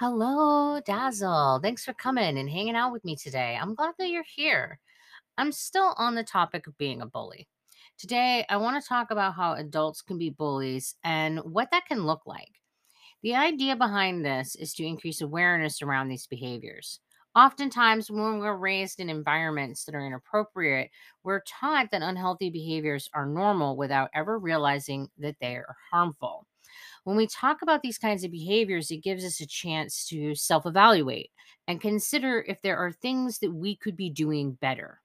Hello, Dazzle. Thanks for coming and hanging out with me today. I'm glad that you're here. I'm still on the topic of being a bully. Today, I want to talk about how adults can be bullies and what that can look like. The idea behind this is to increase awareness around these behaviors. Oftentimes, when we're raised in environments that are inappropriate, we're taught that unhealthy behaviors are normal without ever realizing that they are harmful. When we talk about these kinds of behaviors, it gives us a chance to self evaluate and consider if there are things that we could be doing better.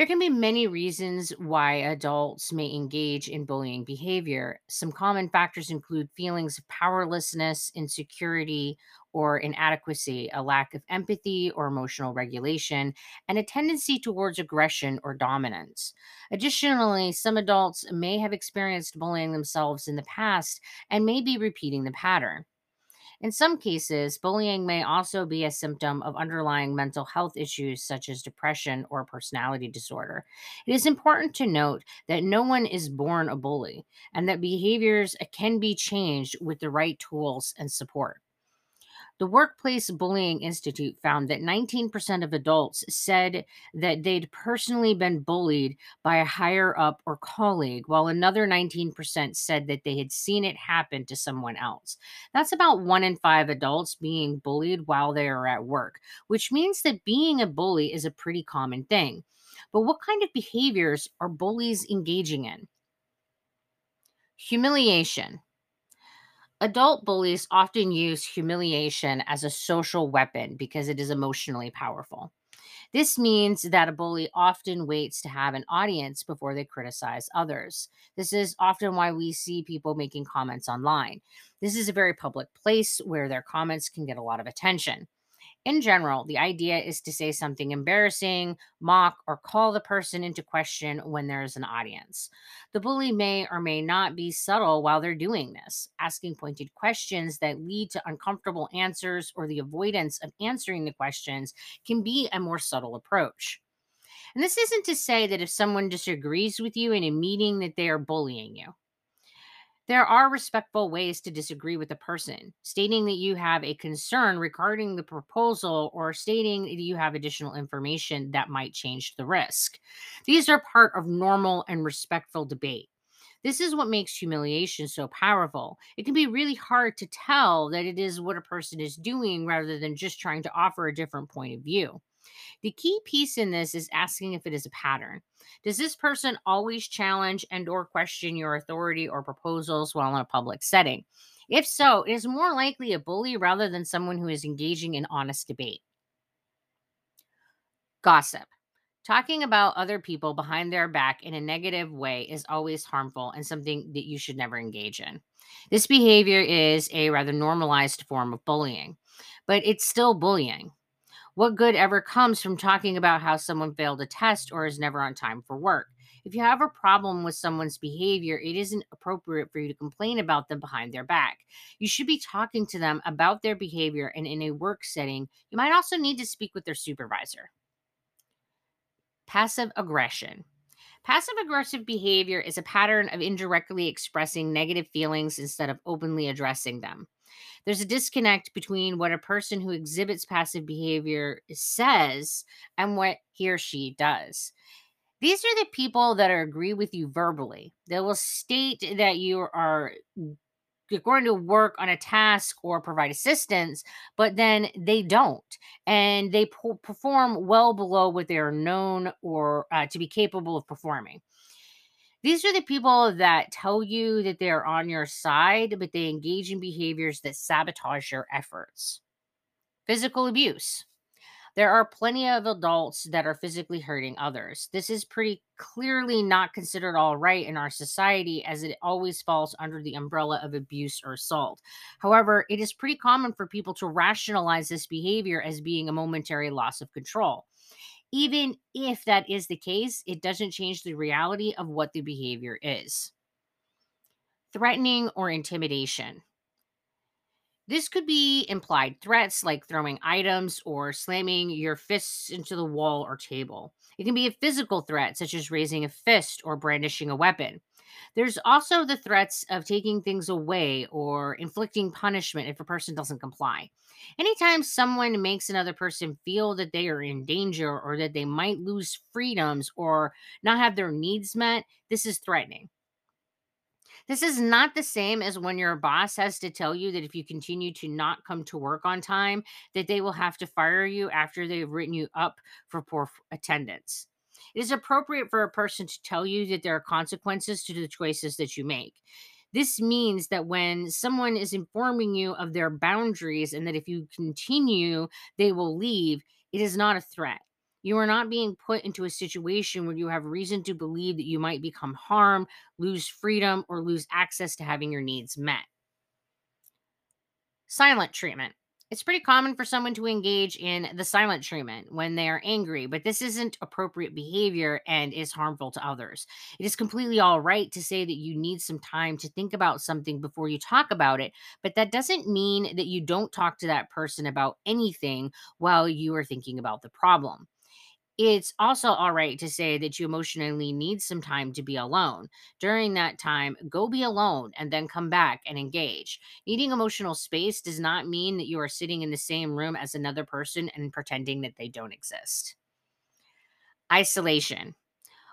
There can be many reasons why adults may engage in bullying behavior. Some common factors include feelings of powerlessness, insecurity, or inadequacy, a lack of empathy or emotional regulation, and a tendency towards aggression or dominance. Additionally, some adults may have experienced bullying themselves in the past and may be repeating the pattern. In some cases, bullying may also be a symptom of underlying mental health issues such as depression or personality disorder. It is important to note that no one is born a bully and that behaviors can be changed with the right tools and support. The Workplace Bullying Institute found that 19% of adults said that they'd personally been bullied by a higher up or colleague, while another 19% said that they had seen it happen to someone else. That's about one in five adults being bullied while they are at work, which means that being a bully is a pretty common thing. But what kind of behaviors are bullies engaging in? Humiliation. Adult bullies often use humiliation as a social weapon because it is emotionally powerful. This means that a bully often waits to have an audience before they criticize others. This is often why we see people making comments online. This is a very public place where their comments can get a lot of attention. In general, the idea is to say something embarrassing, mock, or call the person into question when there's an audience. The bully may or may not be subtle while they're doing this, asking pointed questions that lead to uncomfortable answers or the avoidance of answering the questions can be a more subtle approach. And this isn't to say that if someone disagrees with you in a meeting that they are bullying you. There are respectful ways to disagree with a person, stating that you have a concern regarding the proposal or stating that you have additional information that might change the risk. These are part of normal and respectful debate. This is what makes humiliation so powerful. It can be really hard to tell that it is what a person is doing rather than just trying to offer a different point of view. The key piece in this is asking if it is a pattern. Does this person always challenge and or question your authority or proposals while in a public setting? If so, it is more likely a bully rather than someone who is engaging in honest debate. Gossip. Talking about other people behind their back in a negative way is always harmful and something that you should never engage in. This behavior is a rather normalized form of bullying, but it's still bullying. What good ever comes from talking about how someone failed a test or is never on time for work? If you have a problem with someone's behavior, it isn't appropriate for you to complain about them behind their back. You should be talking to them about their behavior, and in a work setting, you might also need to speak with their supervisor. Passive aggression. Passive aggressive behavior is a pattern of indirectly expressing negative feelings instead of openly addressing them. There's a disconnect between what a person who exhibits passive behavior says and what he or she does. These are the people that are agree with you verbally. They will state that you are you're going to work on a task or provide assistance, but then they don't, and they po- perform well below what they are known or uh, to be capable of performing. These are the people that tell you that they're on your side, but they engage in behaviors that sabotage your efforts. Physical abuse. There are plenty of adults that are physically hurting others. This is pretty clearly not considered all right in our society as it always falls under the umbrella of abuse or assault. However, it is pretty common for people to rationalize this behavior as being a momentary loss of control. Even if that is the case, it doesn't change the reality of what the behavior is. Threatening or intimidation. This could be implied threats like throwing items or slamming your fists into the wall or table. It can be a physical threat, such as raising a fist or brandishing a weapon. There's also the threats of taking things away or inflicting punishment if a person doesn't comply. Anytime someone makes another person feel that they are in danger or that they might lose freedoms or not have their needs met, this is threatening. This is not the same as when your boss has to tell you that if you continue to not come to work on time, that they will have to fire you after they've written you up for poor attendance. It is appropriate for a person to tell you that there are consequences to the choices that you make. This means that when someone is informing you of their boundaries and that if you continue, they will leave, it is not a threat. You are not being put into a situation where you have reason to believe that you might become harmed, lose freedom, or lose access to having your needs met. Silent treatment. It's pretty common for someone to engage in the silent treatment when they are angry, but this isn't appropriate behavior and is harmful to others. It is completely all right to say that you need some time to think about something before you talk about it, but that doesn't mean that you don't talk to that person about anything while you are thinking about the problem. It's also all right to say that you emotionally need some time to be alone. During that time, go be alone and then come back and engage. Needing emotional space does not mean that you are sitting in the same room as another person and pretending that they don't exist. Isolation.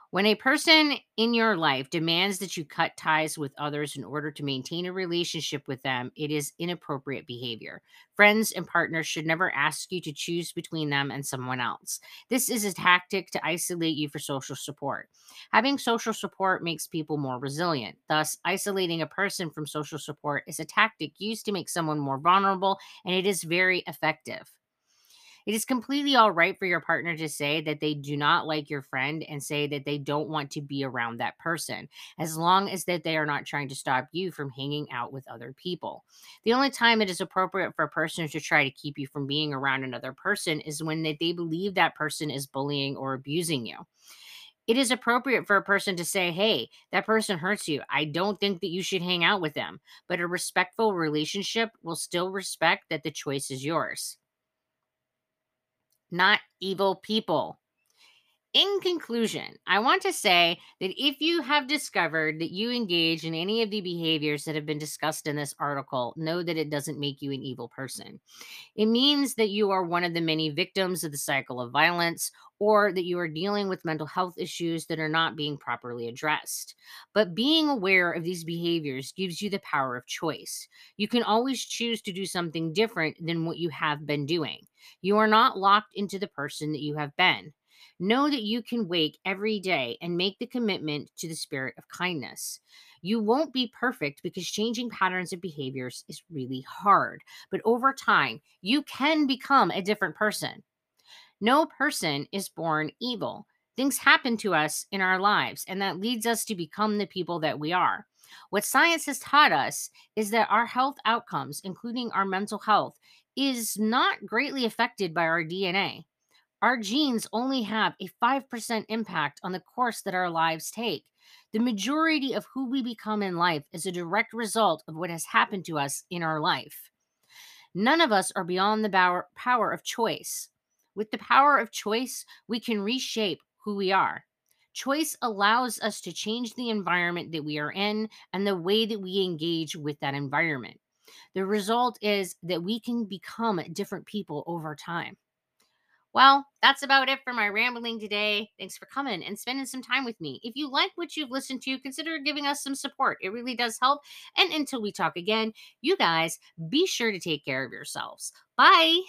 When a person in your life demands that you cut ties with others in order to maintain a relationship with them, it is inappropriate behavior. Friends and partners should never ask you to choose between them and someone else. This is a tactic to isolate you for social support. Having social support makes people more resilient. Thus, isolating a person from social support is a tactic used to make someone more vulnerable, and it is very effective. It is completely all right for your partner to say that they do not like your friend and say that they don't want to be around that person, as long as that they are not trying to stop you from hanging out with other people. The only time it is appropriate for a person to try to keep you from being around another person is when they, they believe that person is bullying or abusing you. It is appropriate for a person to say, Hey, that person hurts you. I don't think that you should hang out with them. But a respectful relationship will still respect that the choice is yours not evil people. In conclusion, I want to say that if you have discovered that you engage in any of the behaviors that have been discussed in this article, know that it doesn't make you an evil person. It means that you are one of the many victims of the cycle of violence or that you are dealing with mental health issues that are not being properly addressed. But being aware of these behaviors gives you the power of choice. You can always choose to do something different than what you have been doing. You are not locked into the person that you have been. Know that you can wake every day and make the commitment to the spirit of kindness. You won't be perfect because changing patterns of behaviors is really hard. But over time, you can become a different person. No person is born evil. Things happen to us in our lives, and that leads us to become the people that we are. What science has taught us is that our health outcomes, including our mental health, is not greatly affected by our DNA. Our genes only have a 5% impact on the course that our lives take. The majority of who we become in life is a direct result of what has happened to us in our life. None of us are beyond the power, of choice. With the power of choice, we can reshape who we are. Choice allows us to change the environment that we are in and the way that we engage with that environment. The result is that we can become different people over time. Well, that's about it for my rambling today. Thanks for coming and spending some time with me. If you like what you've listened to, consider giving us some support. It really does help. And until we talk again, you guys be sure to take care of yourselves. Bye.